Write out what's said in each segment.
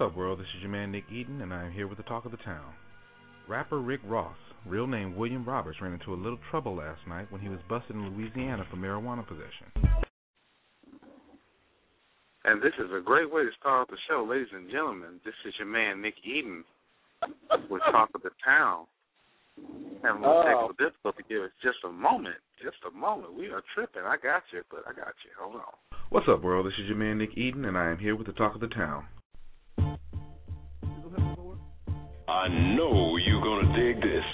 What's up, world? This is your man Nick Eden, and I am here with the talk of the town. Rapper Rick Ross, real name William Roberts, ran into a little trouble last night when he was busted in Louisiana for marijuana possession. And this is a great way to start the show, ladies and gentlemen. This is your man Nick Eden with Talk of the Town. Having a little Oh. technical difficulty here. It's just a moment. Just a moment. We are tripping. I got you, but I got you. Hold on. What's up, world? This is your man Nick Eden, and I am here with the talk of the town. I know you're gonna dig this.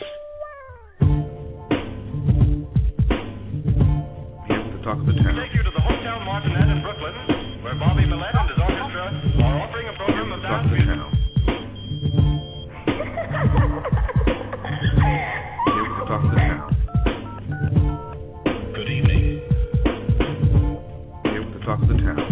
Here with the talk of the town. Take you to the Hometown Martinet in Brooklyn, where Bobby Millett and his orchestra are offering a program of dance music. town. Here with the talk of the town. Good evening. Here with the talk of the town.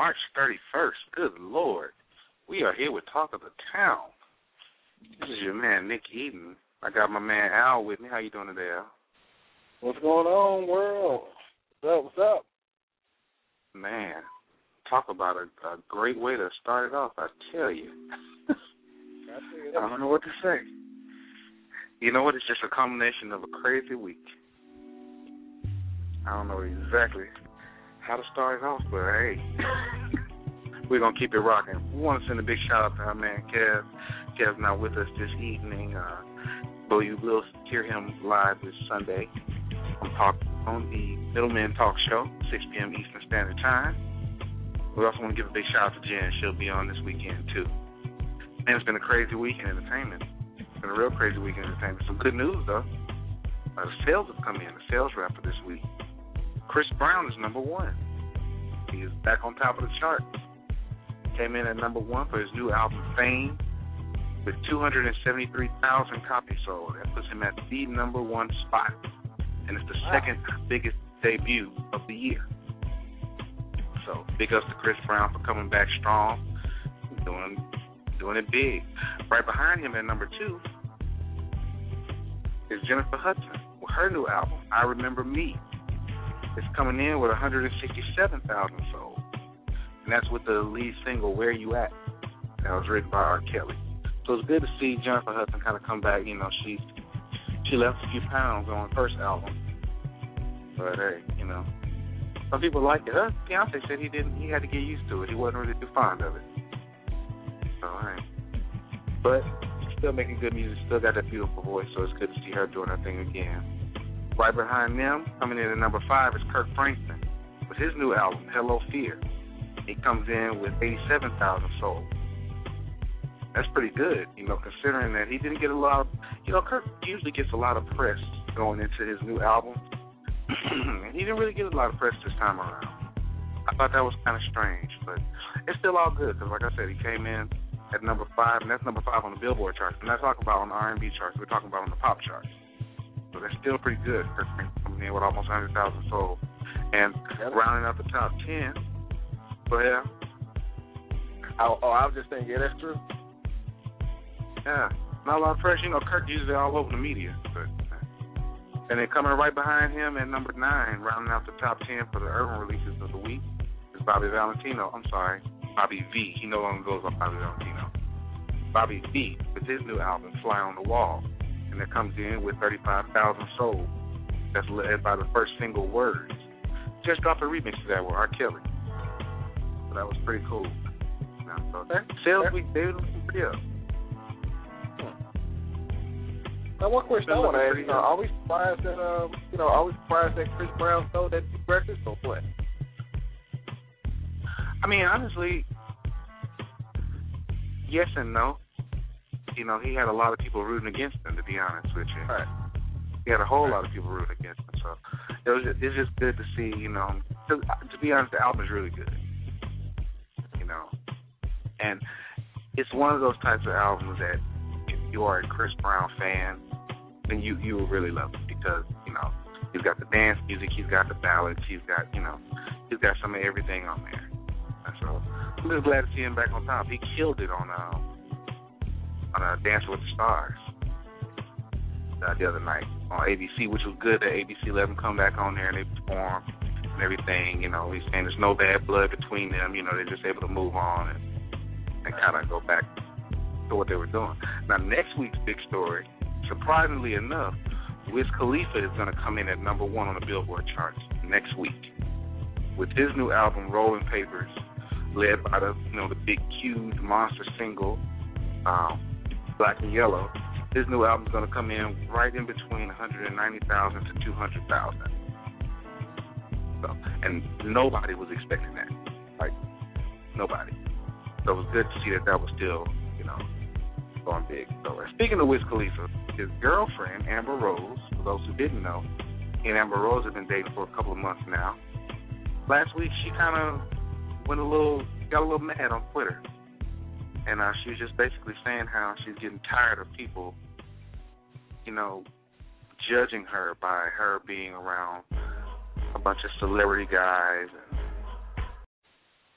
March 31st. Good Lord. We are here with Talk of the Town. This is your man Nick Eden. I got my man Al with me. How you doing today, Al? What's going on, world? What's up? What's up? Man, talk about a, a great way to start it off. I tell you. I don't know what to say. You know what? It's just a combination of a crazy week. I don't know exactly how to start it off, but hey, we're gonna keep it rocking. We want to send a big shout out to our man Kev. Kev's not with us this evening, uh, but you will hear him live this Sunday on talk on the Middleman Talk Show, 6 p.m. Eastern Standard Time. We also want to give a big shout out to Jen. She'll be on this weekend too. And it's been a crazy week in entertainment. It's been a real crazy week in entertainment. Some good news though. Uh, the sales have come in. The sales rap for this week. Chris Brown is number one. He is back on top of the charts. Came in at number one for his new album Fame with 273,000 copies sold. That puts him at the number one spot. And it's the second biggest debut of the year. So big ups to Chris Brown for coming back strong, doing doing it big. Right behind him at number two is Jennifer Hudson with her new album, I Remember Me. It's coming in with 167,000 sold. And that's with the lead single, Where You At? That was written by R. Kelly. So it's good to see Jennifer Hudson kind of come back. You know, she she left a few pounds on her first album. But hey, you know, some people like it. Her fiance said he didn't. He had to get used to it. He wasn't really too fond of it. So but still making good music. Still got that beautiful voice. So it's good to see her doing her thing again. Right behind them, coming in at number five, is Kirk Franklin with his new album, Hello Fear. He comes in with 87,000 sold. That's pretty good, you know, considering that he didn't get a lot of, you know, Kirk usually gets a lot of press going into his new album. and he didn't really get a lot of press this time around. I thought that was kind of strange, but it's still all good because, like I said, he came in at number five, and that's number five on the Billboard charts. We're not talking about on the R&B charts. We're talking about on the pop charts. So that's still pretty good. Coming in with almost 100,000 sold. And rounding out the top ten, but yeah, Oh, oh, I was just saying, yeah, that's true. yeah, not a lot of pressure. You know, Kirk usually all over the media, but and then coming right behind him at number nine, rounding out the top ten for the urban releases of the week is Bobby Valentino. I'm sorry, Bobby V. He no longer goes on Bobby Valentino. Bobby V. with his new album Fly on the Wall, and that comes in with 35,000 sold. That's led by the first single Words. Just dropped a remix to that with R. Kelly. So that was pretty cool. So that sales were looking pretty up. Now, one question I want to ask: uh, Are we surprised that um, you know, are we surprised that Chris Brown sold that record or what? I mean, honestly, yes and no. You know, he had a lot of people rooting against him. To be honest with you, Right. he had a whole lot of people rooting against him. So it was just, it's just good to see. You know, 'cause, uh, to be honest, the album is really good. You know, and it's one of those types of albums that if you are a Chris Brown fan, then you you will really love it because you know he's got the dance music, he's got the ballads, he's got you know he's got some of everything on there. And so I'm just glad to see him back on top. He killed it on uh, on uh, with the Stars uh, the other night on ABC, which was good that ABC let them come back on there and they perform and everything. You know, he's saying there's no bad blood between them. You know, they're just able to move on and and kind of go back to what they were doing. Now, next week's big story, surprisingly enough, Wiz Khalifa is going to come in at number one on the Billboard charts next week with his new album Rolling Papers, led by the you know the big huge monster single um, Black and Yellow. His new album is going to come in right in between 190,000 to 200,000. So, and nobody was expecting that, like nobody. So it was good to see that that was still, you know, going big. So uh, speaking of Wiz Khalifa, his girlfriend Amber Rose, for those who didn't know, he and Amber Rose have been dating for a couple of months now. Last week she kind of went a little, got a little mad on Twitter, and uh, she was just basically saying how she's getting tired of people, you know, judging her by her being around a bunch of celebrity guys and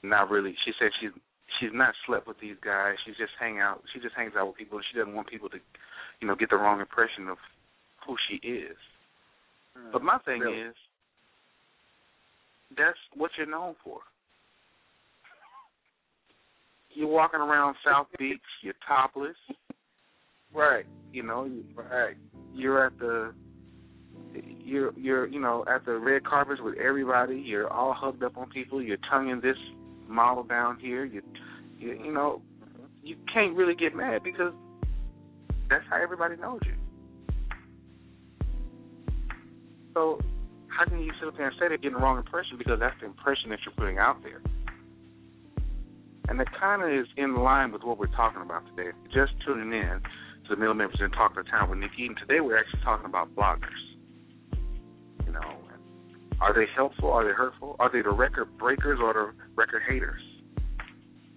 not really. She said she's she's not slept with these guys. She's just hang out. She just hangs out with people. She doesn't want people to, you know, get the wrong impression of who she is. But my thing Really? is, that's what you're known for. You're walking around South Beach. You're topless. Right. You know, Right. you're at the you're you're you know at the red carpets with everybody. You're all hugged up on people. You're tonguing this model down here. You you, you know you can't really get mad because that's how everybody knows you. So how can you sit up there and say they're getting the wrong impression because that's the impression that you're putting out there? And that kind of is in line with what we're talking about today. Just tuning in to the Middle Members and Talk to Town with Nick Eden, today we're actually talking about bloggers. You know, are they helpful? Are they hurtful? Are they the record breakers or the record haters?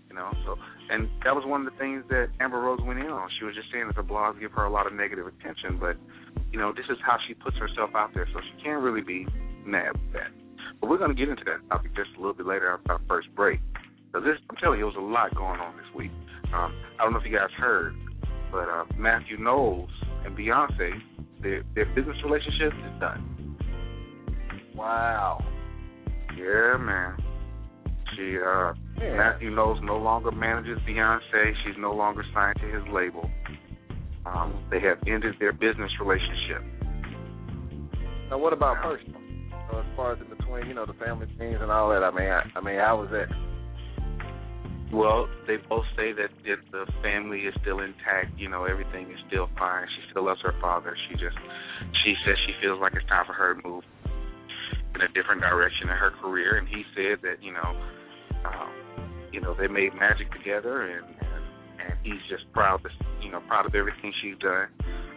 You know, so and that was one of the things that Amber Rose went in on. She was just saying that the blogs give her a lot of negative attention, but you know, this is how she puts herself out there, so she can't really be mad with that. But we're going to get into that topic just a little bit later after our first break. Because I'm telling you, it was a lot going on this week. Um, I don't know if you guys heard, but uh, Matthew Knowles and Beyonce, their their business relationship is done. Wow. Yeah, man. She uh Yeah. Matthew Knowles no longer manages Beyonce. She's no longer signed to his label. Um, they have ended their business relationship. Now, what about personal? So as far as in between, you know, the family things and all that. I mean, I, I mean, how was that? Well, they both say that if the family is still intact, you know, everything is still fine. She still loves her father. She just, she says she feels like it's time for her to move in a different direction in her career. And he said that, you know, um, you know, they made magic together, and and, and he's just proud, to, you know, proud of everything she's done.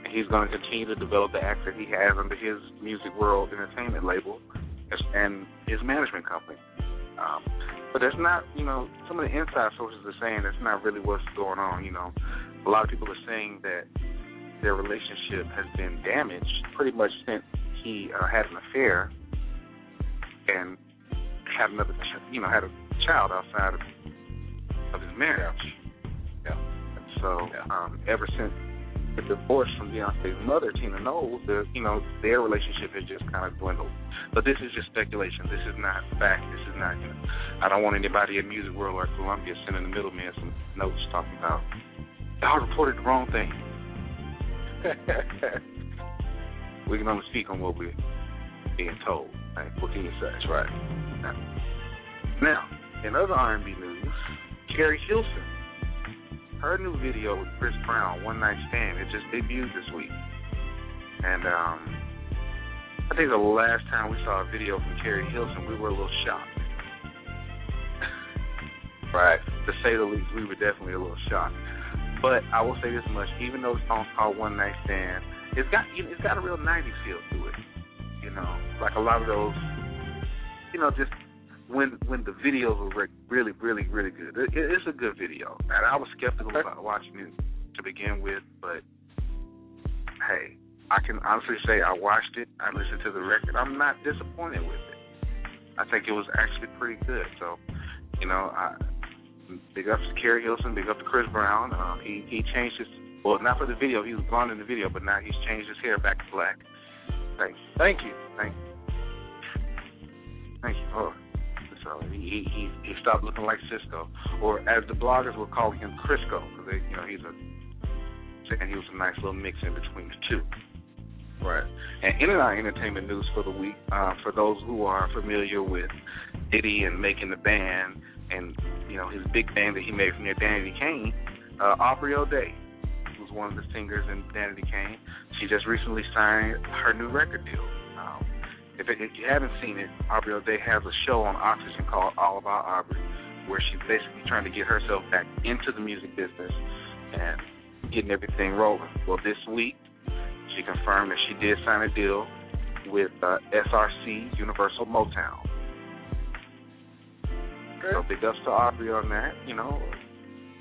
And he's going to continue to develop the acts that he has under his Music World Entertainment label and his management company. Um, but that's not, you know, some of the inside sources are saying that's not really what's going on. You know, a lot of people are saying that their relationship has been damaged pretty much since he uh, had an affair, and had another, ch- you know, had a child outside of, of his marriage. Yeah. And so, um, ever since the divorce from Beyonce's mother, Tina Knowles, the, you know, their relationship has just kind of dwindled. But this is just speculation. This is not fact. This is not, you know, I don't want anybody in music world or Columbia sending the middleman some notes talking about, y'all reported the wrong thing. we can only speak on what we're being told. Like, what can you say? That's right. Now, in other R&B news, Keri Hilson, her new video with Chris Brown, One Night Stand, it just debuted this week. And um, I think the last time we saw a video from Keri Hilson, we were a little shocked. Right. To say the least, we were definitely a little shocked. But I will say this much: even though the song's called One Night Stand, it's got it's got a real '90s feel to it. You know, like a lot of those. You know, just when when the videos were really, really, really good. It, it's a good video, and I was skeptical about watching it to begin with, but hey, I can honestly say I watched it. I listened to the record. I'm not disappointed with it. I think it was actually pretty good. So, you know, I big up to Keri Hilson, big up to Chris Brown. Um, he he changed his well, not for the video. He was blonde in the video, but now he's changed his hair back to black. Thank you, thank you, thank you, thank you. Oh, he he he stopped looking like Sisqo, or as the bloggers were calling him Crisco, because you know he's a saying he was a nice little mix in between the two. Right. And in our entertainment news for the week, uh, for those who are familiar with Diddy and making the band, and you know his big band that he made from there, Danity Kane, uh, Aubrey O'Day, who's one of the singers in Danity Kane, she just recently signed her new record deal. If, it, if you haven't seen it, Aubrey O'Day has a show on Oxygen called All About Aubrey, where she's basically trying to get herself back into the music business and getting everything rolling. Well, this week she confirmed that she did sign a deal with uh, SRC Universal Motown. So big ups to Aubrey on that. You know,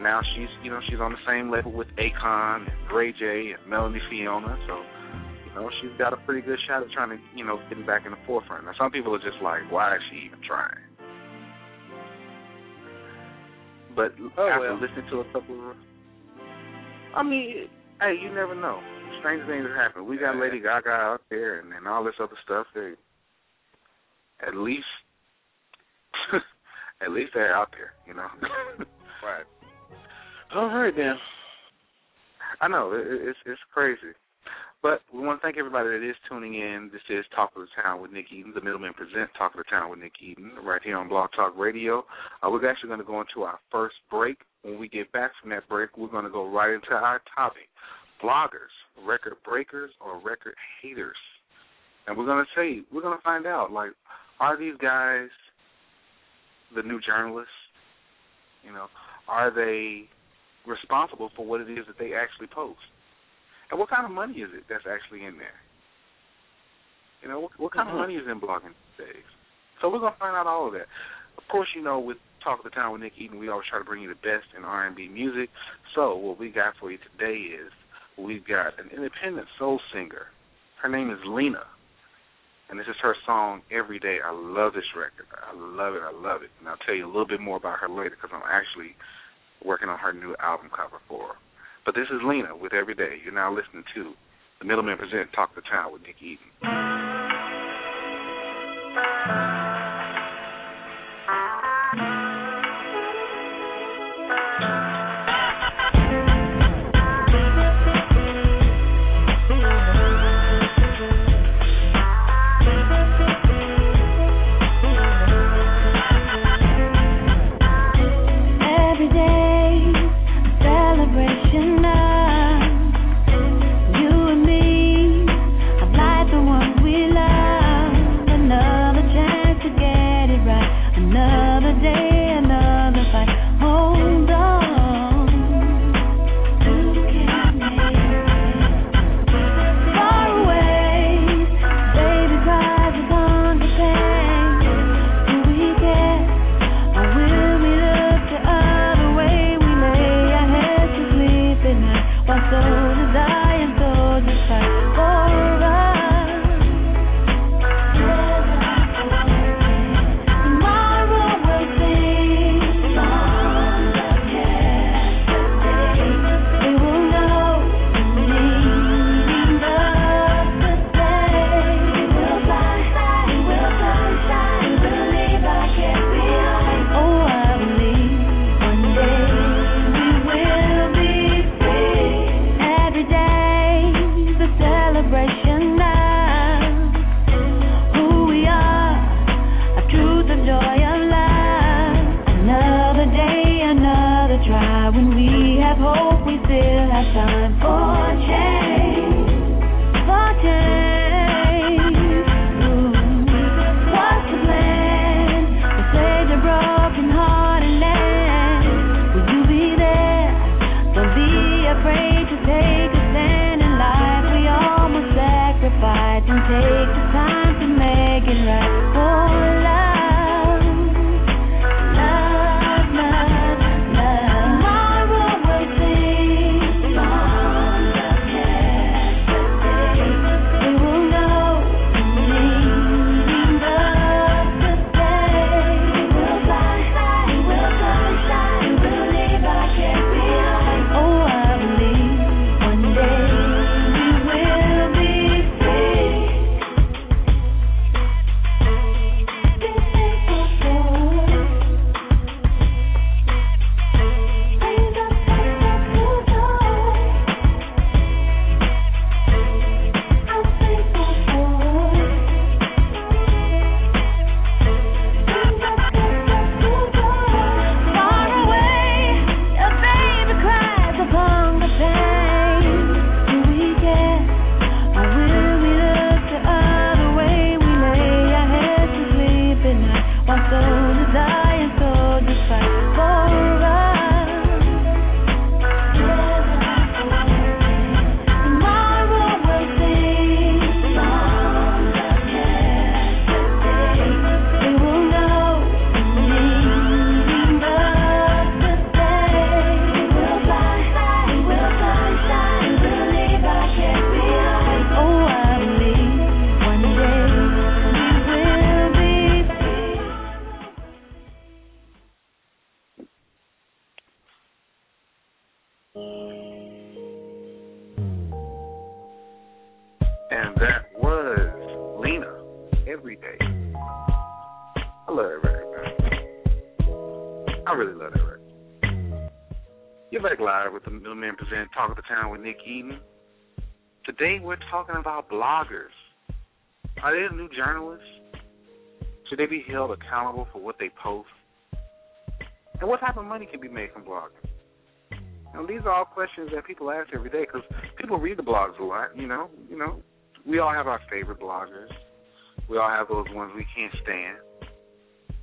now she's you know she's on the same level with Akon and Ray J and Melanie Fiona. So know she's got a pretty good shot at trying to you know getting back in the forefront. Now some people are just like, why is she even trying? But Oh, after well. listening to a couple of, I mean, hey, you never know. Strange things happen. We got Lady Gaga out there and, and all this other stuff. They, at least, at least they're out there, you know. Right. All right then. I know it- it's it's crazy, but we want to thank everybody that is tuning in. This is Talk of the Town with Nick Eden. The Middleman present Talk of the Town with Nick Eden right here on Blog Talk Radio. Uh, we're actually going to go into our first break. When we get back from that break, we're going to go right into our topic: bloggers, record breakers, or record haters. And we're going to say we're going to find out like, are these guys the new journalists? You know, are they responsible for what it is that they actually post? And what kind of money is it that's actually in there? You know, what, what kind of mm-hmm. money is in blogging these days? So we're gonna find out all of that. Of course, you know, with Talk of the Town with Nick Eden, we always try to bring you the best in R and B music. So what we got for you today is we've got an independent soul singer. Her name is Lena. And this is her song Every Day. I love this record. I love it. I love it. And I'll tell you a little bit more about her later because I'm actually working on her new album cover for her. But this is Lena with Every Day. You're now listening to the Middleman Present Talk the Town with Nick Eden. With the Middleman Present Talk of the Town with Nick Eden. Today we're talking about bloggers. Are they the new journalists? Should they be held accountable for what they post? And what type of money can be made from blogging? Know, these are all questions that people ask every day because people read the blogs a lot. You know, you know, we all have our favorite bloggers. We all have those ones we can't stand.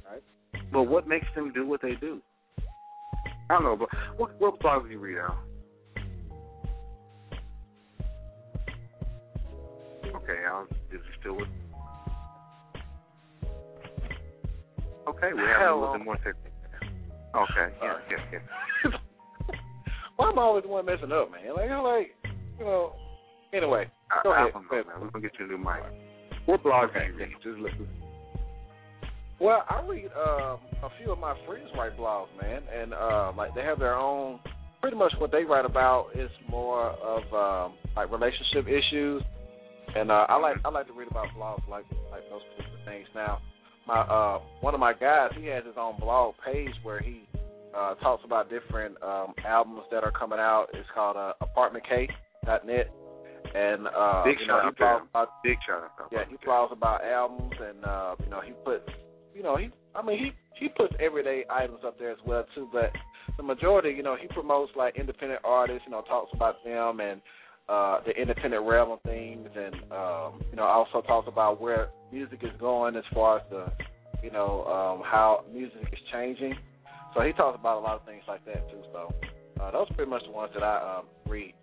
Right? But what makes them do what they do? I don't know, but what what blogs do you read out? Okay, Al, is he still with? Okay, we have a little bit more technical. Okay, yeah, yeah, yeah. Why am I always the one messing up, man? Like, I'm like, you know. Anyway, go I, I ahead. don't know, man. We're gonna get you a new mic. What blogs do you read? Just listen. Well, I read um, a few of my friends write blogs, man, and uh, like they have their own. Pretty much what they write about is more of um, like relationship issues, and uh, I like I like to read about blogs like like those particular things. Now, my uh, one of my guys, he has his own blog page where he uh, talks about different um, albums that are coming out. It's called uh, ApartmentK.net, and uh, Big you know, shout he out blogs about Big shout out. yeah, he blogs about albums, and uh, you know, he puts, you know, he, I mean, he he puts everyday items up there as well too. But the majority, you know, he promotes like independent artists, you know, talks about them and uh the independent realm of things, and um, you know, also talks about where music is going as far as the, you know, um, how music is changing. So he talks about a lot of things like that too. So uh, those are pretty much the ones that I um, read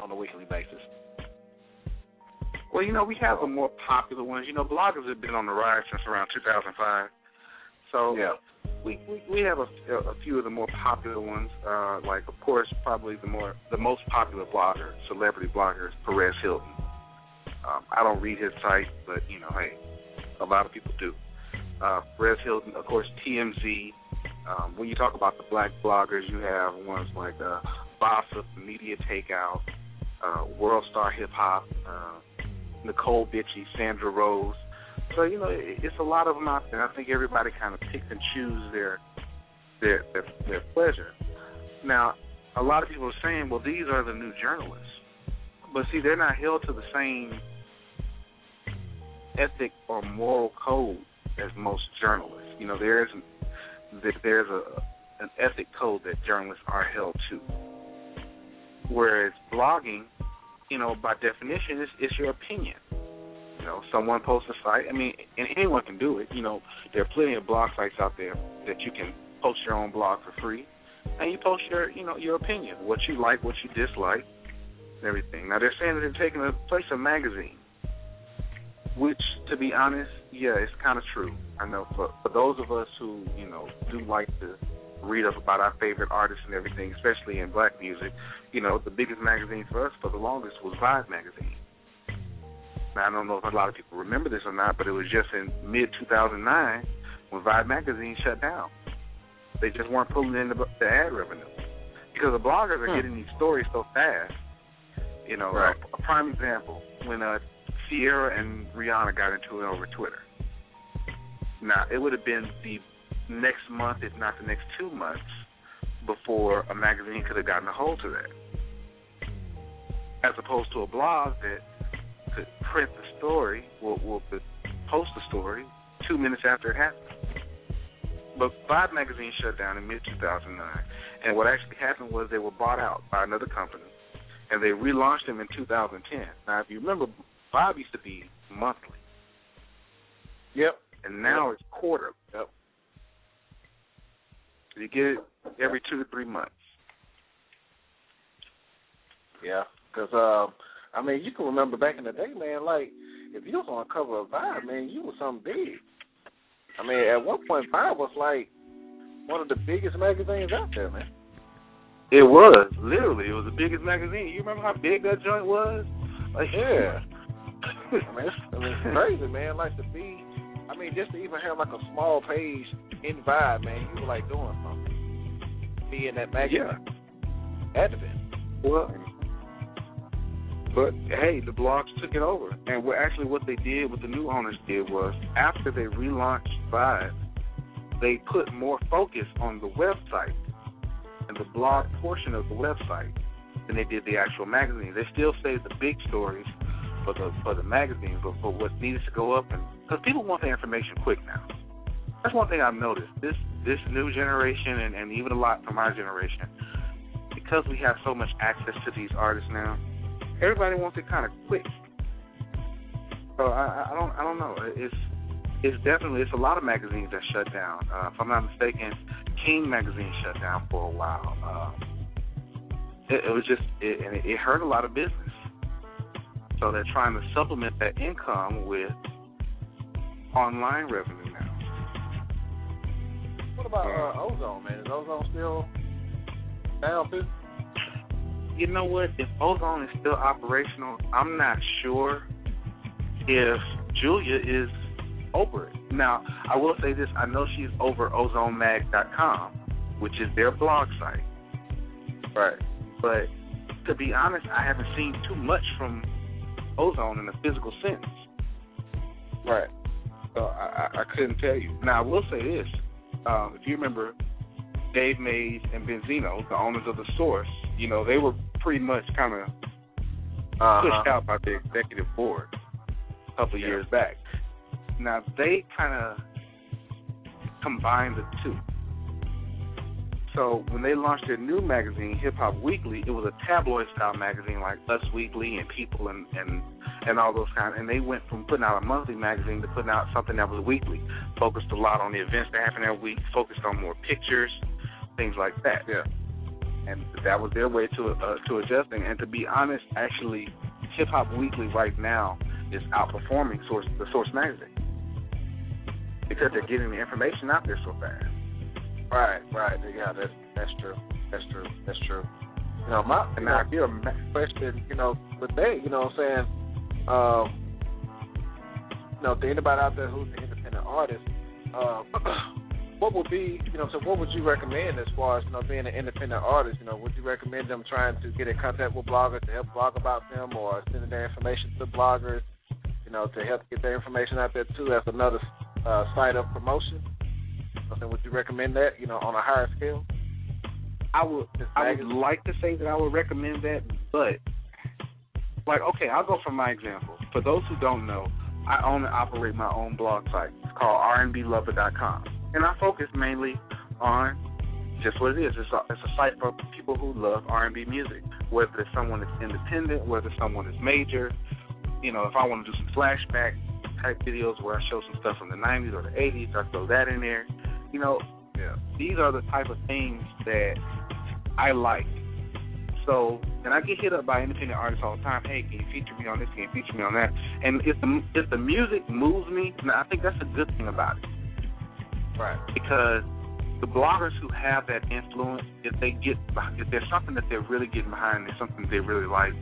on a weekly basis. Well, you know, we have the more popular ones. You know, bloggers have been on the rise since around 2005. So Yeah. we, we we have a, a few of the more popular ones. Uh, like, of course, probably the more the most popular blogger, celebrity blogger, is Perez Hilton. Um, I don't read his site, but you know, hey, a lot of people do. Uh, Perez Hilton, of course, TMZ. Um, when you talk about the black bloggers, you have ones like uh, Bossip, Media Takeout, uh, World Star Hip Hop, uh, Necole Bitchie, Sandra Rose. So you know, it's a lot of them out there. I think everybody kind of picks and chooses their their their, their pleasure. Now, a lot of people are saying, well, these are the new journalists, but see, they're not held to the same ethic or moral code as most journalists. You know, there isn't there's a an ethic code that journalists are held to. Whereas blogging, you know, by definition, is it's your opinion. You know, someone posts a site. I mean, and anyone can do it. You know, there are plenty of blog sites out there that you can post your own blog for free, and you post your, you know, your opinion, what you like, what you dislike, and everything. Now they're saying that they're taking the place of magazine, which, to be honest, yeah, it's kind of true. I know for for those of us who, you know, do like to read up about our favorite artists and everything, especially in black music, you know, the biggest magazine for us for the longest was Vibe magazine. Now, I don't know if a lot of people remember this or not, but it was just in mid 2009 when Vibe magazine shut down. They just weren't pulling in the, the ad revenue because the bloggers are Hmm. getting these stories so fast. You know, Right. a, a prime example when uh, Ciara and Rihanna got into it over Twitter. Now, it would have been the next month, if not the next two months, before a magazine could have gotten a hold of that. As opposed to a blog that could print the story, will will could post the story two minutes after it happened. But Vibe magazine shut down in mid 2009, and what actually happened was they were bought out by another company, and they relaunched them in 2010. Now, if you remember, Vibe used to be monthly, Yep. and now it's quarterly. Yep. You get it every two to three months. Yeah, because uh, I mean, you can remember back in the day, man. Like, if you was on cover of Vibe, man, you was something big. I mean, at one point, Vibe was like one of the biggest magazines out there, man. It was literally. It was the biggest magazine. You remember how big that joint was? Like, Yeah. I mean, it's, I mean, it's crazy, man. Like to be, I mean, just to even have like a small page in Vibe, man, you were like doing something. Be in that magazine. Yeah. Be. Well, but hey, the blogs took it over, and what actually what they did, what the new owners did was after they relaunched Vibe, they put more focus on the website and the blog portion of the website than they did the actual magazine. They still saved the big stories for the for the magazine, but for what needed to go up, and because people want the information quick now. That's one thing I've noticed. This this new generation, and, and even a lot from our generation, because we have so much access to these artists now, everybody wants it kind of quick. So I, I don't I don't know. It's it's definitely it's a lot of magazines that shut down. Uh, if I'm not mistaken, King magazine shut down for a while. Um, it, it was just it, and it, it hurt a lot of business. So they're trying to supplement that income with online revenue now. What about uh, Ozone, man? Is Ozone still down too? You know what? If Ozone is still operational, I'm not sure if Julia is over it. Now, I will say this: I know she's over OzoneMag.com, which is their blog site. Right. But to be honest, I haven't seen too much from Ozone in a physical sense. Right. So I, I, I couldn't tell you. Now, I will say this: um, if you remember, Dave Mays and Benzino, the owners of the Source, you know, they were pretty much kind of Uh-huh. pushed out by the executive board a couple of Yeah. years back. Now they kind of combined the two. So when they launched their new magazine, Hip Hop Weekly, it was a tabloid style magazine like Us Weekly and People and and and all those kind. And they went from putting out a monthly magazine to putting out something that was weekly, focused a lot on the events that happened that week, focused on more pictures, things like that. Yeah. And that was their way to uh, to adjusting. And to be honest, actually, Hip Hop Weekly right now is outperforming Source the Source magazine because they're getting the information out there so fast. Right, right. Yeah, that's that's true. That's true. That's true. You know, my And now, if you're a question, you know, but they, you know what I'm saying? Um you know, to anybody out there who's an independent artist, um what would be you know, so what would you recommend as far as, you know, being an independent artist, you know, would you recommend them trying to get in contact with bloggers to help blog about them or sending their information to bloggers, you know, to help get their information out there too as another uh, site of promotion? So would you recommend that, you know, on a higher scale? I would I would like to say that I would recommend that, but like okay, I'll go from my example. For those who don't know, I own and operate my own blog site. It's called rnblover.com. And I focus mainly on just what it is. It's a, it's a site for people who love R&B music, whether it's someone that's independent, whether someone is major. You know, if I want to do some flashback type videos where I show some stuff from the 90s or the 80s, I throw that in there. You know, Yeah. these are the type of things that I like. So, and I get hit up by independent artists all the time. Hey, can you feature me on this? Can you feature me on that? And if the if the music moves me, I think that's a good thing about it Right. because the bloggers who have that influence, if they get, if there's something that they're really getting behind, there's something they really like,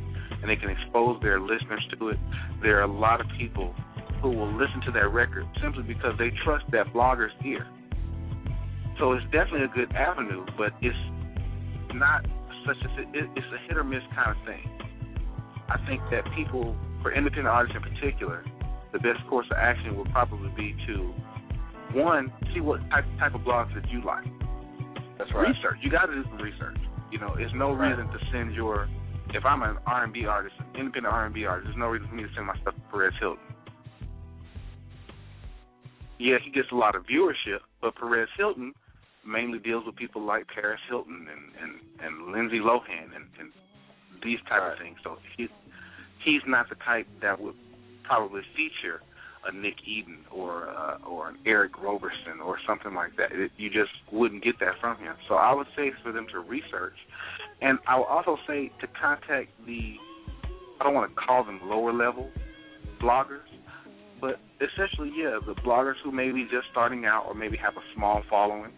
and they can expose their listeners to it, there are a lot of people who will listen to that record simply because they trust that blogger's ear. So it's definitely a good avenue, but it's not such a it's a hit or miss kind of thing. I think that people, for independent artists in particular, the best course of action would probably be to one see what type type of blogs that you like. That's right. Research. You got to do some research. You know, there's no Right. reason to send your. If I'm an R&B artist, an independent R&B artist, there's no reason for me to send my stuff to Perez Hilton. Yeah, he gets a lot of viewership, but Perez Hilton mainly deals with people like Paris Hilton and and and Lindsay Lohan and, and these type Right. of things. So he's he's not the type that would probably feature a Nick Eden or uh, or an Eric Roberson or something like that. It, you just wouldn't get that from him. So I would say for them to research, and I would also say to contact the I don't want to call them lower level bloggers, but essentially, yeah, the bloggers who may be just starting out or maybe have a small following.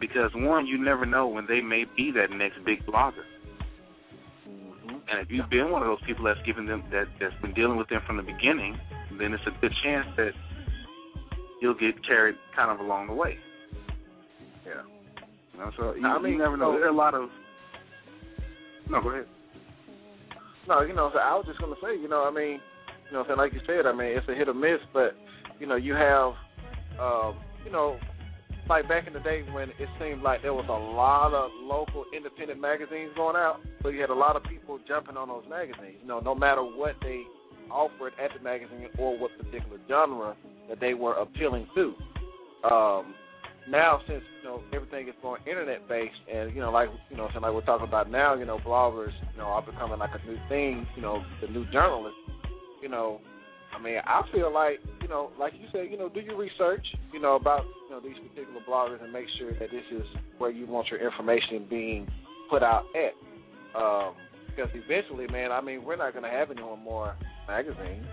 Because one, you never know when they may be that next big blogger. And if you've been one of those people that's given them that that's been dealing with them from the beginning, then it's a good chance that you'll get carried kind of along the way. Yeah. You know, so you, I mean, you never know. so- There are a lot of no, go ahead. No, you know, so I was just gonna say, you know, I mean, you know, so like you said, I mean, it's a hit or miss, but you know, you have, um, you know, like back in the day when it seemed like there was a lot of local independent magazines going out, so you had a lot of people jumping on those magazines. You know, no matter what they offered at the magazine or what particular genre that they were appealing to. Um, now, since you know everything is more internet based, and you know, like you know, like we're talking about now, you know, bloggers, you know, are becoming like a new thing. You know, the new journalists. You know, I mean, I feel like you know, like you said, you know, do your research, you know, about you know these particular bloggers and make sure that this is where you want your information being put out at. Um, because eventually, man, I mean, we're not going to have any more magazines.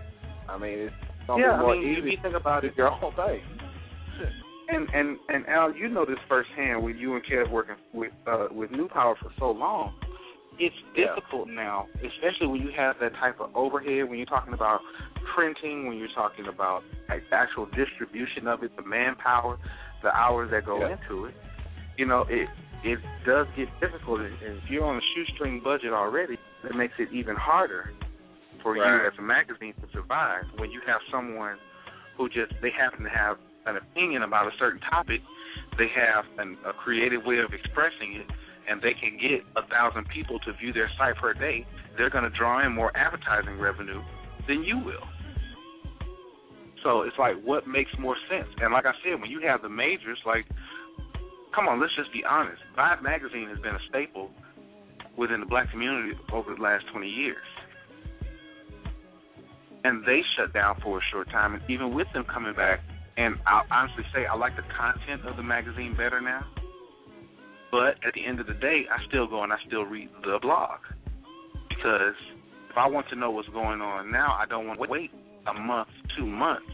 I mean, it's going to Yeah, be more I mean, easy you think about it, your own thing. And and and Al, you know this firsthand with you and Kev working with uh, with New Power for so long. It's Yeah. difficult now, especially when you have that type of overhead. When you're talking about printing, when you're talking about like, actual distribution of it, the manpower, the hours that go Yeah. into it. You know, it it does get difficult, and and if you're on a shoestring budget already, that makes it even harder for Right. you as a magazine to survive when you have someone who just they happen to have an opinion about a certain topic, they have an, a creative way of expressing it, and they can get a thousand people to view their site per day. They're going to draw in more advertising revenue than you will. So it's like, what makes more sense? And like I said, when you have the majors, like, come on, let's just be honest. Vibe magazine has been a staple within the black community over the last 20 years. And they shut down for a short time, and even with them coming back, and I'll honestly say I like the content of the magazine better now. But at the end of the day, I still go and I still read the blog because if I want to know what's going on now, I don't want to wait a month, two months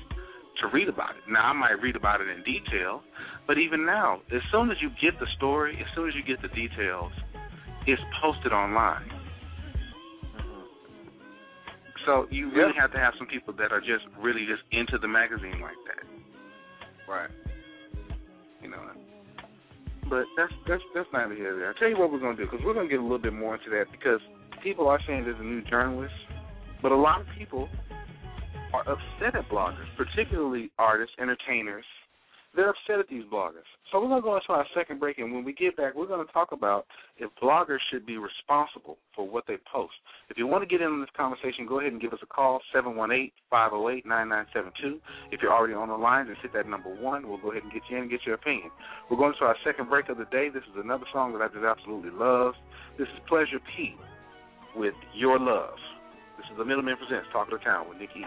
to read about it. Now I might read about it in detail, but even now, as soon as you get the story, as soon as you get the details, it's posted online. So you really have to have some people that are just really just into the magazine like that. Right. you know. But that's that's that's neither here nor. I'll tell you what we're gonna do because we're gonna get a little bit more into that because people are saying there's a new journalist, but a lot of people are upset at bloggers, particularly artists, entertainers, they're upset at these bloggers. So we're going to go into our second break, and when we get back, we're going to talk about if bloggers should be responsible for what they post. If you want to get in on this conversation, go ahead and give us a call, 718-508-9972. If you're already on the line, just hit that number one. We'll go ahead and get you in and get your opinion. We're going to our second break of the day. This is another song that I just absolutely love. This is Pleasure P with Your Love. This is the Middleman Presents Talk of the Town with Nikki.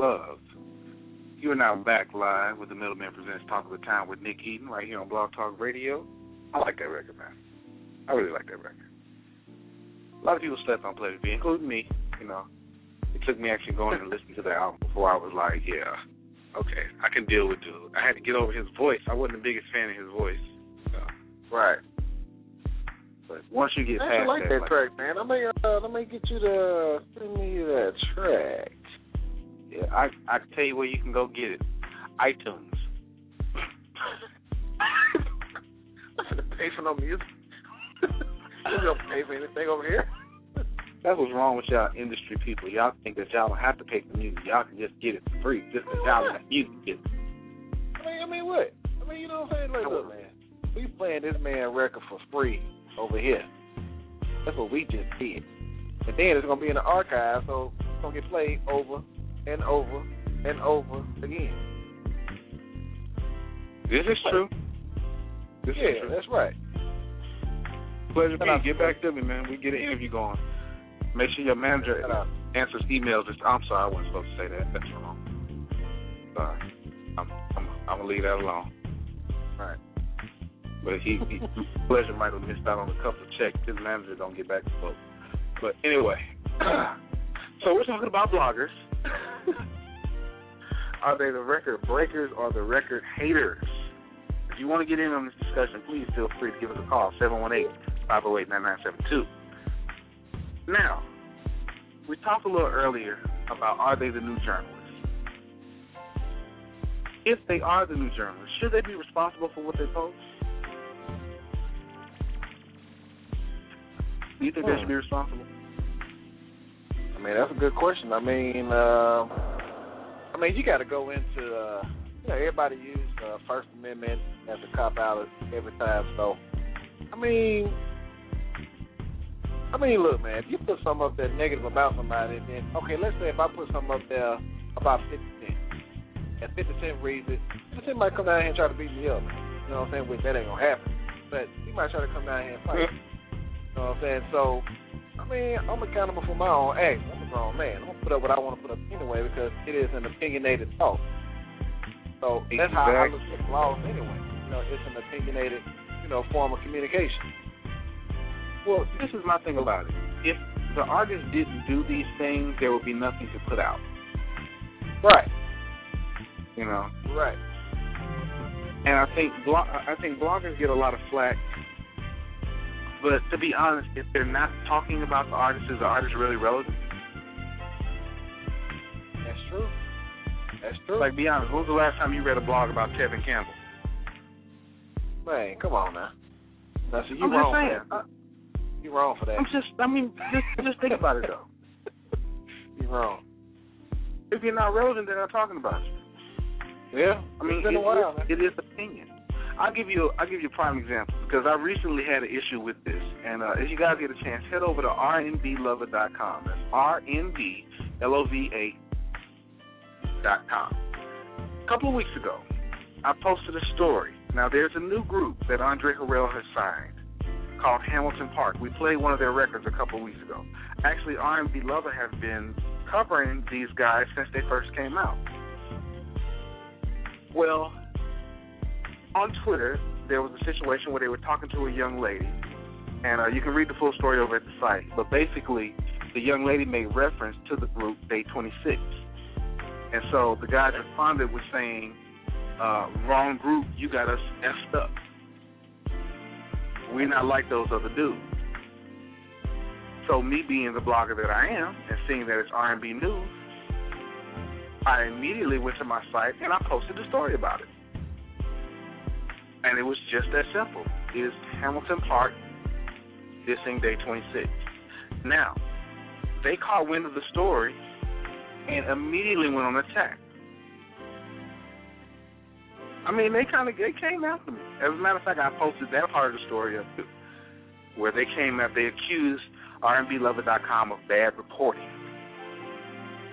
Love. You are now back live with the Middleman Presents Talk of the Town with Nick Eden right here on Blog Talk Radio. I like that record, man. I really like that record. A lot of people slept on Pleasure P, including me. You know, it took me actually going and listening to the album before I was like, yeah, okay, I can deal with dude. I had to get over his voice. I wasn't the biggest fan of his voice. So. Right. But once you get I past like that, that like- track, man. Let me uh, let me get you to send me that I I can tell you where you can go get it. iTunes. I'm gonna pay for no music. you don't pay for anything over here. That's what's wrong with y'all industry people. Y'all think that y'all don't have to pay for music. Y'all can just get it for free just because y'all got music. to get. I mean, I mean, what? I mean, you know what I'm saying? Like, look, man, we playing this man record for free over here. That's what we just did. And then it's gonna be in the archive, so it's gonna get played over and over and over again. This is true. This is yeah, true. that's right. Pleasure P. Get back to me, man. We get an interview going. Make sure your manager answers emails. I'm sorry, I wasn't supposed to say that. That's wrong. Sorry. I'm, I'm, I'm gonna leave that alone. Right. But he, he pleasure might have missed out on a couple of checks. His manager don't get back to folks. But anyway, so we're talking about bloggers. Are they the record breakers or the record haters? If you want to get in on this discussion, please feel free to give us a call, 718-508-9972. Now, we talked a little earlier about are they the new journalists? If they are the new journalists, should they be responsible for what they post? Do you think they hmm. should be responsible? I mean, that's a good question. I mean, uh, I mean, you got to go into, uh, you know, everybody use uh, First Amendment as a cop out every time. So, I mean, I mean, look, man, if you put something up there negative about somebody, then okay, let's say if I put something up there about Fifty Cent, and Fifty Cent reads it, Fifty Cent might come down here and try to beat me up. You know what I'm saying? Which that ain't gonna happen. But he might try to come down here and fight. you know what I'm saying? So, mean, I'm accountable for my own acts. I'm a grown man. I'm gonna put up what I want to put up anyway because it is an opinionated thought. So that's how I look at laws anyway. You know, it's an opinionated, you know, form of communication. Well, this is my thing about it. If the artist didn't do these things, there would be nothing to put out. Right. You know. Right. And I think blog, I think bloggers get a lot of flack. But to be honest, if they're not talking about the artist, is the artist really relevant? That's true. That's true. Like, be honest. When was the last time you read a blog about Tevin Campbell? Man, come on now. Now, see, you I'm wrong just for saying. that. Uh, you wrong for that. I'm just. I mean, just just think about it though. you wrong. If you're not relevant, they're not talking about you. Yeah. I mean, it's been it, a while. man. it is opinion. I'll give you I'll give you a prime example because I recently had an issue with this, and uh, if you guys get a chance, head over to rnblover.com. That's com. A couple of weeks ago, I posted a story. Now there's a new group that Andre Harrell has signed called Hamilton Park. We played one of their records a couple of weeks ago. Actually, R&B Lover has been covering these guys since they first came out. Well, on Twitter, there was a situation where they were talking to a young lady, and uh, you can read the full story over at the site. But basically, the young lady made reference to the group Day 26, and so the guys responded with saying, uh, "Wrong group, you got us effed up. We're not like those other dudes." So me being the blogger that I am, and seeing that it's R&B news, I immediately went to my site and I posted a story about it. And it was just that simple. Is Hamilton Park dissing Day 26? Now, they caught wind of the story and immediately went on attack. I mean, they kind of they came after me. As a matter of fact, I posted that part of the story up too, where they came after they accused RNBLover.com of bad reporting.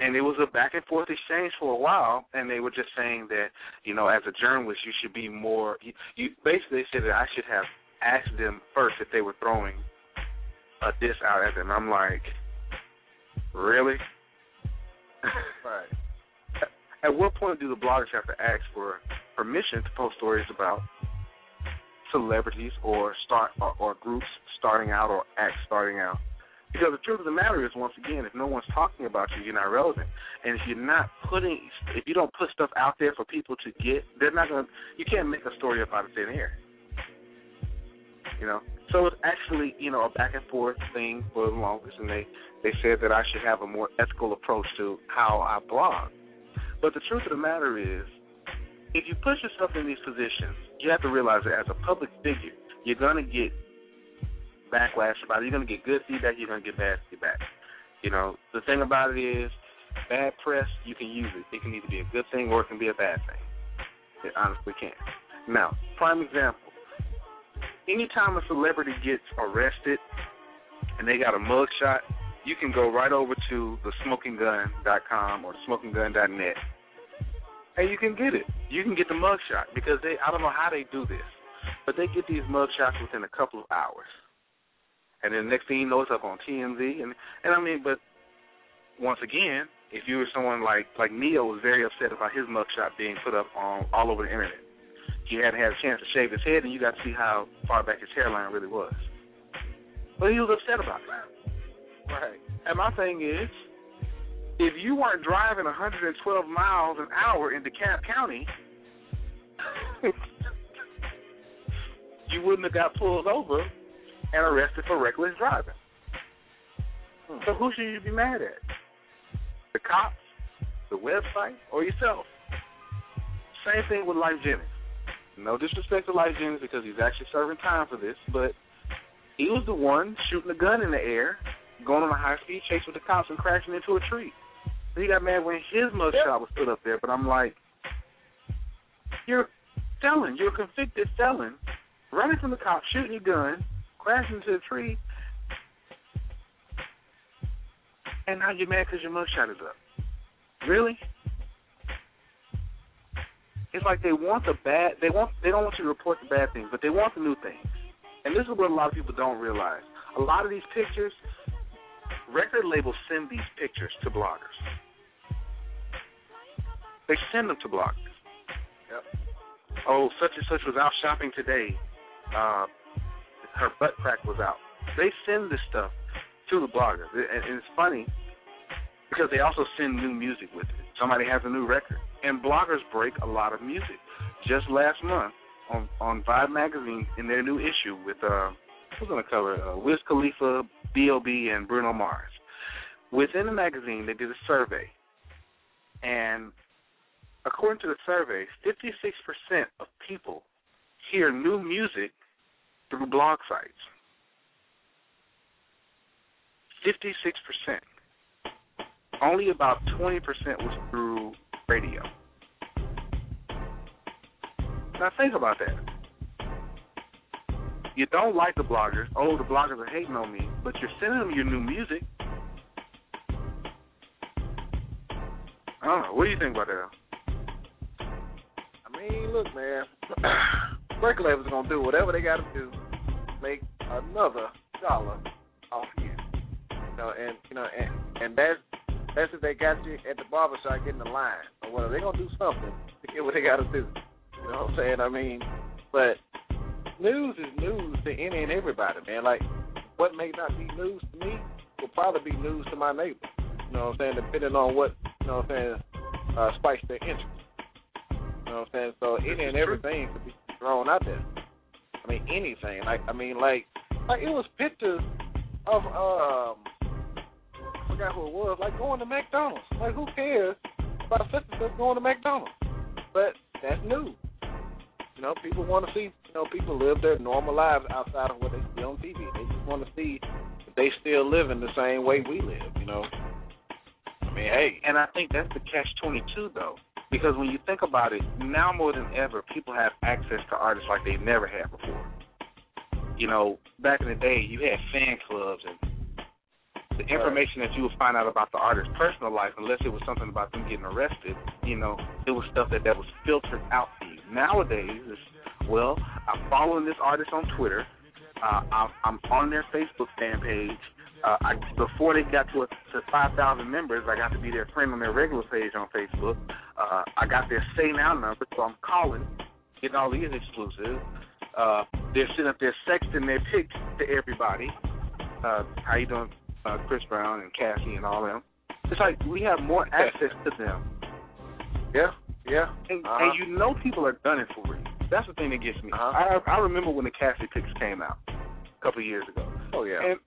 And it was a back and forth exchange for a while, and they were just saying that, you know, as a journalist, you should be more. You, you basically said that I should have asked them first if they were throwing a diss out at them. I'm like, really? Right. At what point do the bloggers have to ask for permission to post stories about celebrities or start or, or groups starting out or acts starting out? Because the truth of the matter is, once again, if no one's talking about you, you're not relevant. And if you're not putting, if you don't put stuff out there for people to get, they're not gonna. You can't make a story up out of thin air. You know. So it's actually, you know, a back and forth thing for the longest, and they they said that I should have a more ethical approach to how I blog. But the truth of the matter is, if you put yourself in these positions, you have to realize that as a public figure, you're gonna get backlash about it. You're gonna get good feedback. You're gonna get bad feedback. You know, the thing about it is, bad press. You can use it. It can either be a good thing or it can be a bad thing. It honestly can. Now, prime example. Anytime a celebrity gets arrested and they got a mugshot, you can go right over to the smokinggun.com or smokinggun.net and you can get it. You can get the mugshot because they I don't know how they do this, but they get these mugshots within a couple of hours. And then the next thing you know, it's up on TMZ, and and I mean, but once again, if you were someone like like Ne-Yo was very upset about his mugshot being put up on all over the internet. He hadn't had a chance to shave his head, and you got to see how far back his hairline really was. But he was upset about it. Right. And my thing is, if you weren't driving 112 miles an hour in DeKalb County, you wouldn't have got pulled over and arrested for reckless driving. Hmm. So who should you be mad at? The cops, the website, or yourself? Same thing with Lyfe Jennings. No disrespect to Lyfe Jennings because he's actually serving time for this, but he was the one shooting a gun in the air, going on a high speed chase with the cops and crashing into a tree. So he got mad when his mugshot was put up there, but I'm like, you're a felon, you're a convicted felon, running from the cops, shooting your gun, crashing into a tree, and now you're mad because your mugshot is up. Really? It's like they want the bad. They want. They don't want you to report the bad things, but they want the new things. And this is what a lot of people don't realize. A lot of these pictures, record labels send these pictures to bloggers. They send them to bloggers. Yep. Oh, such and such was out shopping today. Uh, her butt crack was out. They send this stuff to the bloggers, and it's funny because they also send new music with it. Somebody has a new record, and bloggers break a lot of music. Just last month on on Vibe magazine in their new issue with uh who's on the cover? Uh, Wiz Khalifa, B.O.B. and Bruno Mars. Within the magazine, they did a survey, and according to the survey, 56% of people hear new music through blog sites. 56%. Only about 20% was through radio. Now think about that. You don't like the bloggers. Oh, the bloggers are hating on me, but you're sending them your new music. I don't know. What do you think about that? I mean, look, man. labels are gonna do whatever they got to do, make another dollar off you. You know, and you know, and and that's that's if they got you at the barber shop getting the line or whatever. They're gonna do something to get what they got to do. You know what I'm saying? I mean, but news is news to any and everybody, man. Like what may not be news to me will probably be news to my neighbor. You know what I'm saying? Depending on what you know what I'm saying uh, spikes their interest. You know what I'm saying? So any and everything could be thrown out there. I mean anything. Like I mean like like it was pictures of um I forgot who it was, like going to McDonald's. Like who cares about such and going to McDonald's? But that's new. You know, people want to see you know, people live their normal lives outside of what they see on TV. They just want to see if they still living the same way we live, you know. I mean, hey. And I think that's the catch twenty two though. Because when you think about it, now more than ever, people have access to artists like they've never had before. You know, back in the day, you had fan clubs and the information that you would find out about the artist's personal life, unless it was something about them getting arrested, you know, it was stuff that, that was filtered out to you. Nowadays, it's, well, I'm following this artist on Twitter. Uh, I'm, I'm on their Facebook fan page. Uh, I, before they got to, a, to 5,000 members, I got to be their friend on their regular page on Facebook. Uh, I got their Say Now number, so I'm calling, getting all these exclusives. Uh, they're sitting up there sexting their pics to everybody. Uh, how you doing, uh, Chris Brown and Cassie and all them? It's like we have more access to them. Yeah, yeah. And, Uh-huh. and you know people are gunning for it. That's the thing that gets me. I I remember when the Cassie pics came out a couple of years ago. Oh yeah. And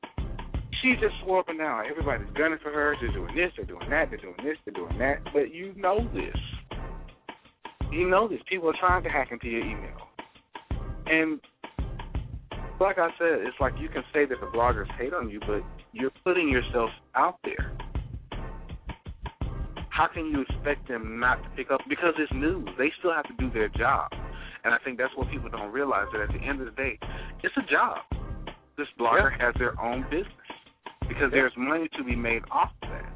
she just and down. Everybody's gunning for her. They're doing this. They're doing that. They're doing this. They're doing that. But you know this. You know this. People are trying to hack into your email. And like I said, it's like you can say that the bloggers hate on you, but you're putting yourself out there. How can you expect them not to pick up? Because it's news. They still have to do their job. And I think that's what people don't realize that at the end of the day, it's a job. This blogger has their own business because there's money to be made off of that.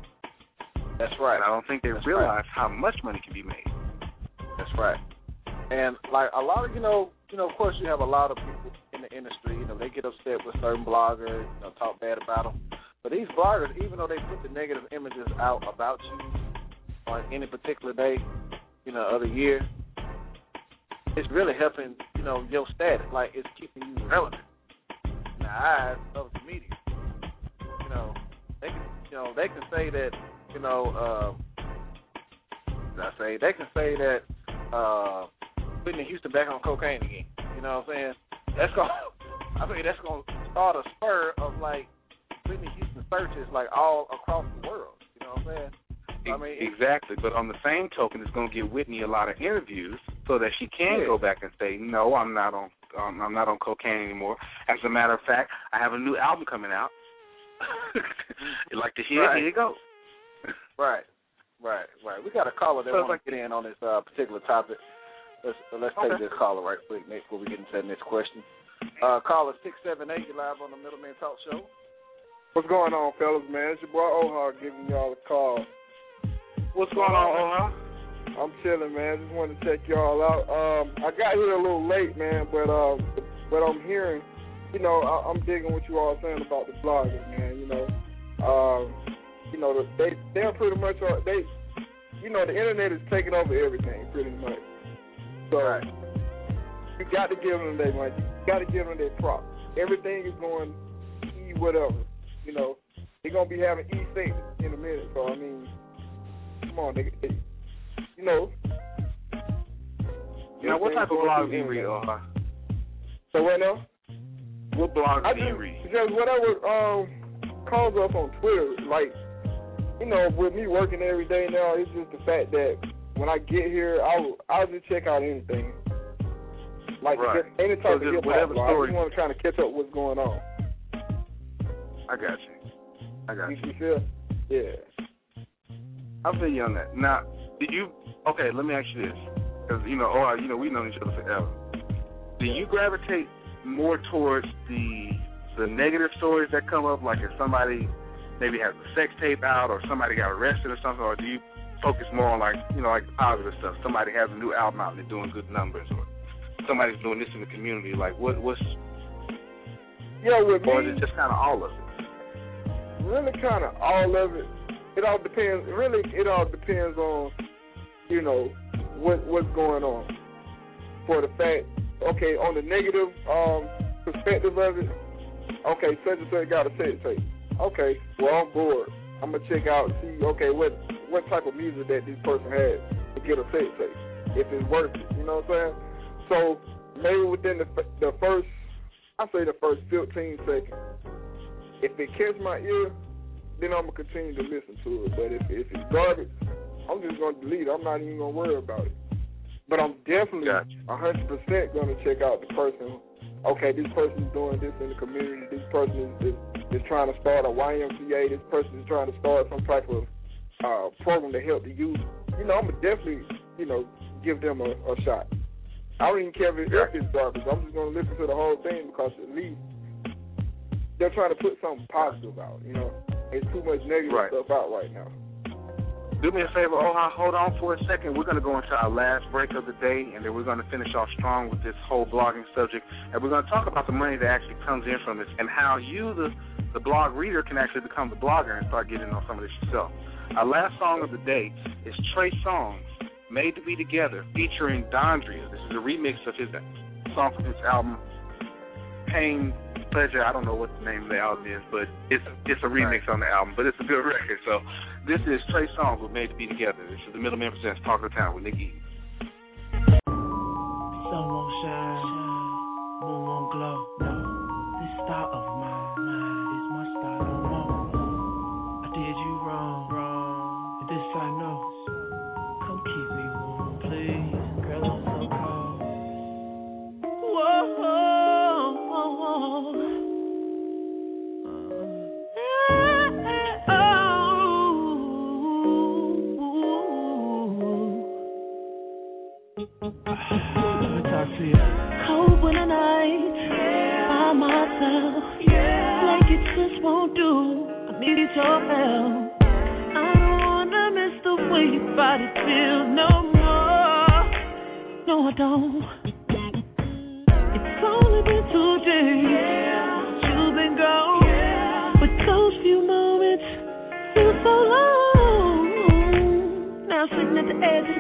That's right. And I don't think they That's realize how much money can be made. That's right. And like a lot of you know, you know, of course you have a lot of people in the industry. You know, they get upset with certain bloggers, you know, talk bad about them. But these bloggers, even though they put the negative images out about you on any particular day, you know, of the year, it's really helping, you know, your status. Like it's keeping you relevant in the eyes of the media. You know, they can, you know, they can say that, you know, uh, I say they can say that uh, Whitney Houston back on cocaine again. You know what I'm saying? That's gonna, I mean, that's gonna start a spur of like Whitney Houston searches like all across the world. You know what I'm saying? I mean, exactly. But on the same token, it's going to give Whitney a lot of interviews so that she can Yeah. go back and say, "No, I'm not on. Um, I'm not on cocaine anymore." As a matter of fact, I have a new album coming out. you like to hear? Right. Here you go. Right, right, right. We got a caller that So it's wants to get in on this uh, particular topic. Let's let's take this caller right quick, Nick, before we get into that next question. Uh, caller six seven eight, you live on the Middleman Talk Show. What's going on, fellas, man? It's your boy Oha giving y'all a call. What's going on, Oha? I'm chilling, man. Just wanted to check y'all out. Um, I got here a little late, man, but um, but I'm hearing, you know, I, I'm digging what you all saying about the bloggers, man. You know, um, you know, the- they they're pretty much uh, they, you know, the internet is taking over everything, pretty much. So you got to give them their money. You got to give them their props. Everything is going e whatever. You know, they're gonna be having e things in a minute. So I mean, come on, they, they you know. Now, what type of blogs do you read, So what now? What blogs I do you read? just whatever um calls us on Twitter, like you know, with me working every day now, it's just the fact that when I get here, I'll I'll just check out anything. Like Right. just any So type just of hip hop. blog. I story- just want to try to catch up what's going on. I got you. I got You, you. you feel? Yeah. I'll feel you on that. Now, did you? Okay, let me ask you this, because you know, oh, you know, we've known each other forever. Do you gravitate more towards the the negative stories that come up, like if somebody maybe has a sex tape out, or somebody got arrested or something, or do you focus more on like you know, like positive stuff? Somebody has a new album out and they're doing good numbers, or somebody's doing this in the community. Like, what what's Yeah, with or me, is it just kind of all of it? really kind of all of it. It all depends. Really, it all depends on you know what what's going on. For the fact, okay, on the negative um, perspective of it, okay, such and such got a sex tape. Okay, well I'm bored. I'm gonna check out and see okay what what type of music that this person had to get a sex tape. If it's worth it, you know what I'm saying? So maybe within the the first, I say the first 15 seconds, if it catch my ear, then I'm gonna continue to listen to it. But if if it's garbage, I'm just gonna delete it. I'm not even gonna worry about it. But I'm definitely hundred percent gonna check out the person. Okay, this person is doing this in the community. This person is, is is trying to start a YMCA. This person is trying to start some type of uh, program to help the youth. You know, I'm gonna definitely you know give them a, a shot. I don't even care if, it, if it's garbage. I'm just gonna listen to the whole thing because at least they're trying to put something positive out. You know, it's too much negative Right. stuff out right now. Do me a favor, Oha, hold on for a second. We're going to go into our last break of the day, and then we're going to finish off strong with this whole blogging subject. And we're going to talk about the money that actually comes in from this and how you, the, the blog reader, can actually become the blogger and start getting on some of this yourself. Our last song of the day is Trey Songz, Made to Be Together, featuring Dondria. This is a remix of his song from his album, Pain Pleasure. I don't know what the name of the album is, but it's it's a remix on the album, but it's a good record. So this is Trey Songz with Made to Be Together. This is the Middleman Presents Talk of the Town with Nick Eden. Sun won't shine, moon won't glow. Talk to you. Cold winter night, by myself. Yeah. Like it just won't do. I need your help. I don't wanna miss the way your body feels no more. No, I don't. It's only been two days. Yeah. You've been gone. Yeah. But those few moments feel so long. Now sitting at the edge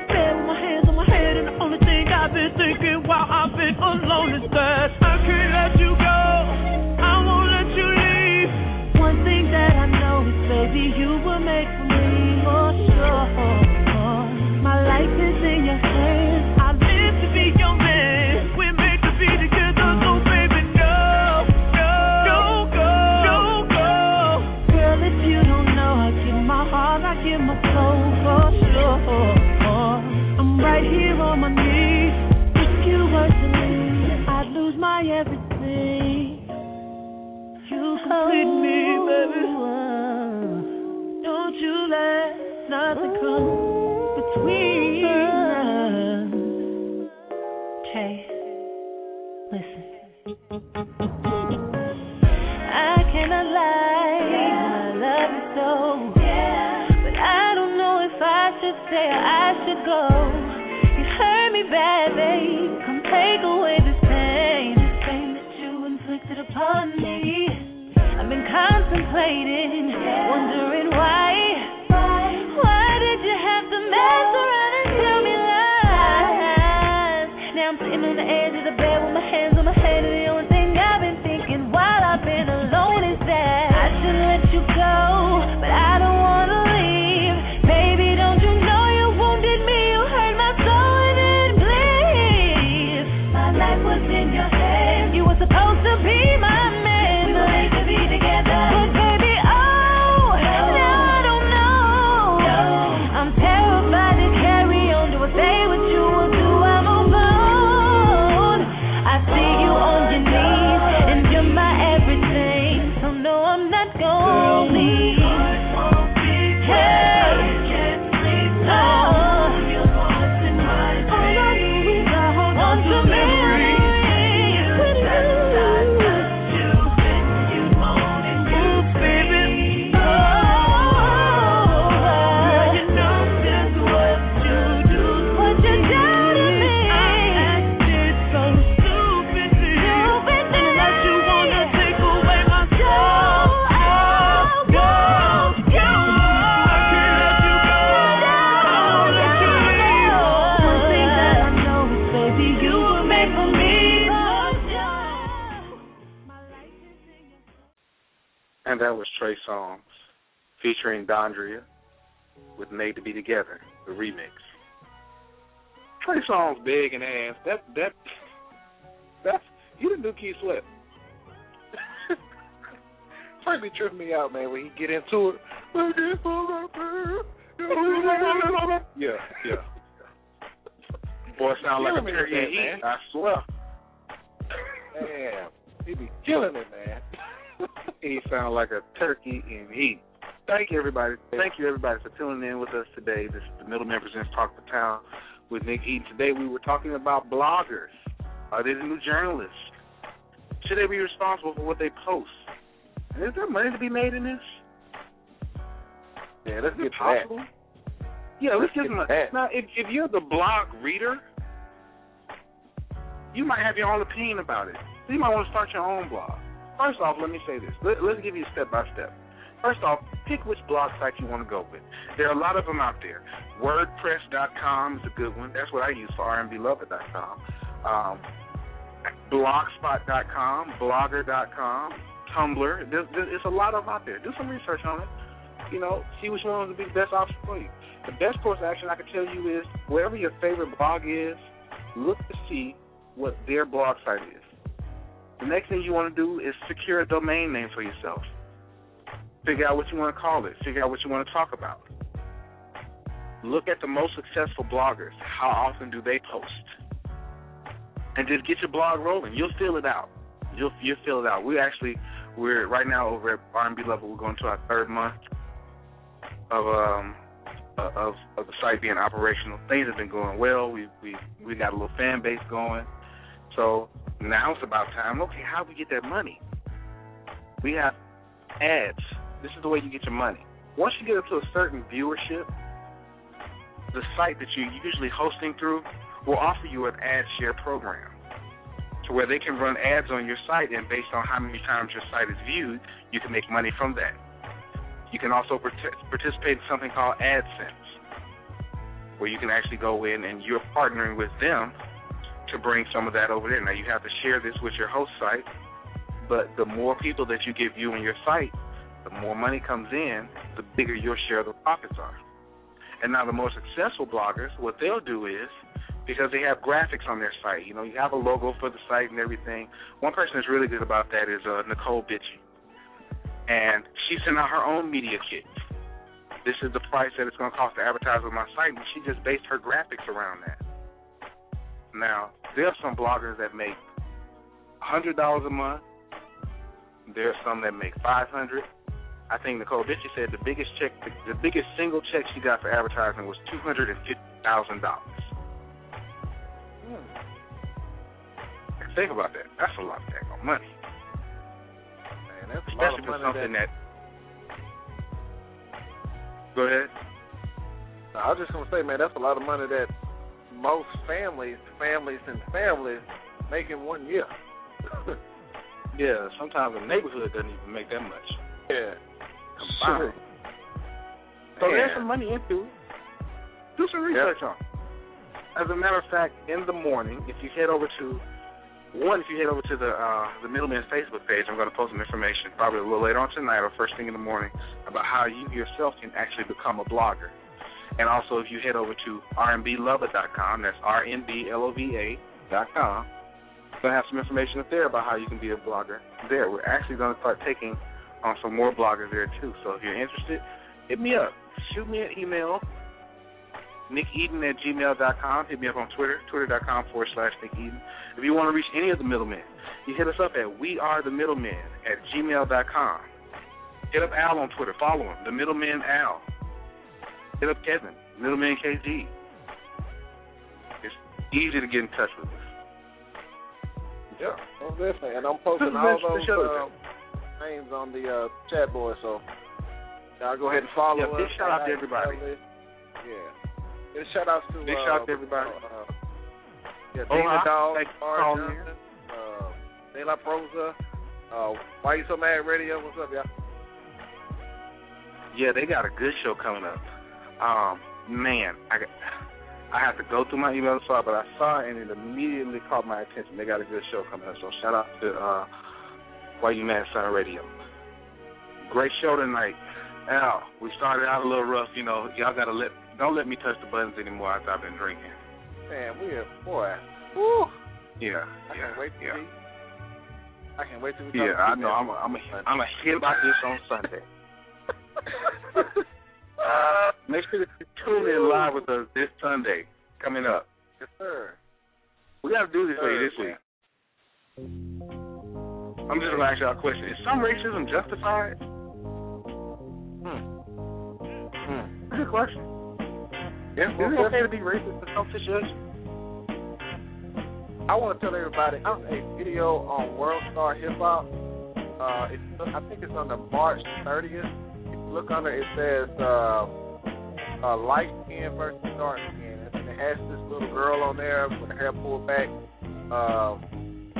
big and ass. That that that's you didn't do Keith Sweat. He tripped me out, man, when he get into it. Yeah, yeah. Boy sound like a Killing me with turkey that, heat, man. I swear. Damn, he be killing it, man. he sound like a turkey in heat. Thank you, everybody. Thank you, everybody, for tuning in with us today. This is the Middleman Presents Talk the Town with Nick Eden. Today we were talking about bloggers. Uh, Are they the new journalists? Should they be responsible for what they post? And is there money to be made in this? Yeah, let's get to that. possible? Yeah, let's get get them. to that. Now, if if you're the blog reader, you might have your own opinion about it. So you might want to start your own blog. First off, let me say this. Let, let's give you step by step. First off, pick which blog site you want to go with. There are a lot of them out there. WordPress.com is a good one. That's what I use for RNBLover.com. Um, Blogspot.com, Blogger.com, Tumblr. There's, there's, a lot of them out there. Do some research on it. You know, see which one would be the best option for you. The best course of action I can tell you is wherever your favorite blog is, look to see what their blog site is. The next thing you want to do is secure a domain name for yourself. Figure out what you want to call it. Figure out what you want to talk about. Look at the most successful bloggers. How often do they post? And just get your blog rolling. You'll fill it out. You'll you'll fill it out. We actually we're right now over at R&B level. We're going to our third month of um uh, of of the site being operational. Things have been going well. We we we got a little fan base going. So now it's about time. Okay, how do we get that money? We have ads. This is the way you get your money. Once you get up to a certain viewership, the site that you're usually hosting through will offer you an ad share program to where they can run ads on your site, and based on how many times your site is viewed, you can make money from that. You can also participate in something called AdSense. where you can actually go in and you're partnering with them to bring some of that over there. Now you have to share this with your host site, but the more people that you get viewing your site, the more money comes in, the bigger your share of the profits are. And now the more successful bloggers, what they'll do is because they have graphics on their site. You know, you have a logo for the site and everything. One person that's really good about that is uh, Necole Bitchie, and she sent out her own media kit. This is the price that it's going to cost to advertise on my site, and she just based her graphics around that. Now, there are some bloggers that make hundred dollars a month. There are some that make five hundred. I think Necole Bitchie said the biggest check, the, the biggest single check she got for advertising was two hundred and fifty thousand dollars. Hmm. Think about that. That's a lot of daggone money. Man, that's a Especially for something that, that. Go ahead. No, I was just gonna say, man, that's a lot of money that most families, families and families make in one year. Yeah, sometimes the neighborhood doesn't even make that much. yeah. Combined. So there's some money into it. Do some research on it. As a matter of fact, in the morning, if you head over to one, if you head over to the uh, the Middleman's Facebook page, I'm going to post some information probably a little later on tonight or first thing in the morning about how you yourself can actually become a blogger. And also, if you head over to rnblover.com, that's rnblova.com, going to have some information up there about how you can be a blogger there. We're actually going to start taking on some more bloggers there too. So if you're interested, hit me up. Shoot me an email, Nick nickeden at gmail.com. Hit me up on Twitter, twitter.com forward slash Nick Eden. If you want to reach any of the middlemen, you hit us up at we are the middlemen at gmail.com. Hit up Al on Twitter. Follow him, the middleman Al. Hit up Kevin, middleman KG. It's easy to get in touch with us. Yeah, most definitely. And I'm posting all those names on the uh, chat board, so y'all go ahead and follow Yeah, us. big shout out to everybody. Yeah. Big shout outs to Big uh, shout out to everybody. Uh, yeah, Oh, Dina. Dog, Thanks for calling Johnson, uh, De La Prosa, uh, Why You So Mad Radio. What's up, y'all? Yeah, they got a good show coming up. Um, man, I got, I have to go through my email to saw it, but I saw it and it immediately caught my attention. They got a good show coming up. So shout out to uh Why You Mad Son Radio. Great show tonight. Al, we started out a little rough, you know, y'all gotta let don't let me touch the buttons anymore after I've been drinking. Man, we are, boy. Woo. Yeah. I yeah, can't wait to yeah. see. I can't wait to. Yeah, I know. I'm a, I'm a, I'm a hit about this on Sunday. Uh, make sure that you tune in live with us this Sunday coming up. Yes, sir. We got to do this for you this week. I'm just gonna ask y'all a question: Is some racism justified? Hmm. Hmm. Good question. Yeah, Is it okay to be racist in some situations? I want to tell everybody it's a video on World Star Hip Hop. Uh, it's, I think it's on the March 30th. If you look under, it says uh, uh, light skin versus dark skin, and it has this little girl on there with her hair pulled back. Uh,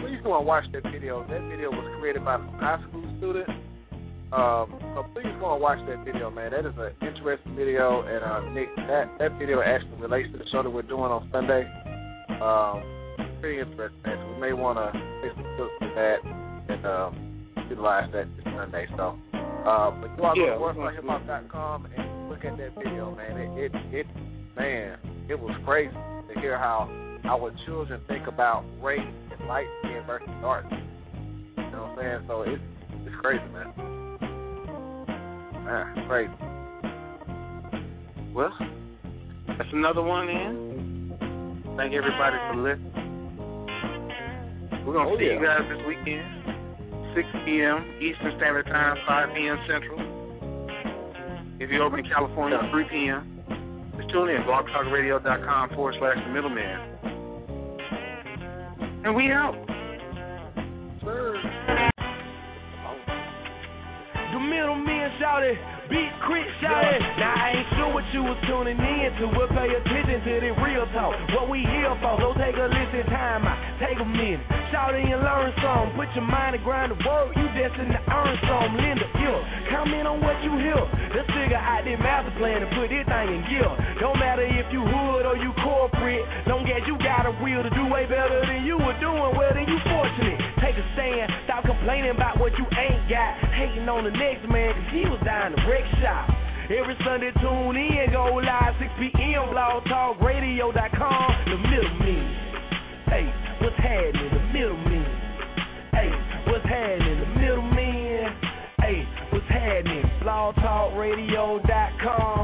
please go and watch that video. That video was created by some high school students. Um, so please go and watch that video, man. That is an interesting video, and uh, Nick, that that video actually relates to the show that we're doing on Sunday. Um, pretty interesting. man. So we may want to take some clips of that and um, utilize that this Sunday. So, uh, but you all Yeah, go to worldhiphop.com and look at that video, man. It, it, it, man, it was crazy to hear how our children think about race and light skin versus dark. You know what I'm saying? So it's it's crazy, man. Man, crazy. Well, that's another one in. Thank everybody for listening. We're gonna Oh, see yeah. you guys this weekend, 6 p.m. Eastern Standard Time, 5 p.m. Central. If you're over in California, 3 p.m. Just tune in, blogtalkradio.com forward slash the middleman. And we out. Shouted, beat crit shouted. Now I ain't sure what you was tuning in to, but pay attention to the real talk. What we here for, so take a listen, time out, take a minute. Shout out and learn some. Put your mind to grind the work, you destined to earn some. Linda, yeah, comment on what you hear. Let's figure out this master plan and put this thing in gear. Don't matter if you hood or you corporate. Don't get you got a will to do way better than you were doing. Well, then you fortunate. Take a stand, stop complaining about what you ain't got. Hating on the next man, cause he was down the wreck shop. Every Sunday, tune in, go live 6 p.m. blogtalkradio.com. The middle me. Hey, what's happening? The middle me. Hey, what's happening? The middle man. Hey, what's happening? blogtalkradio.com.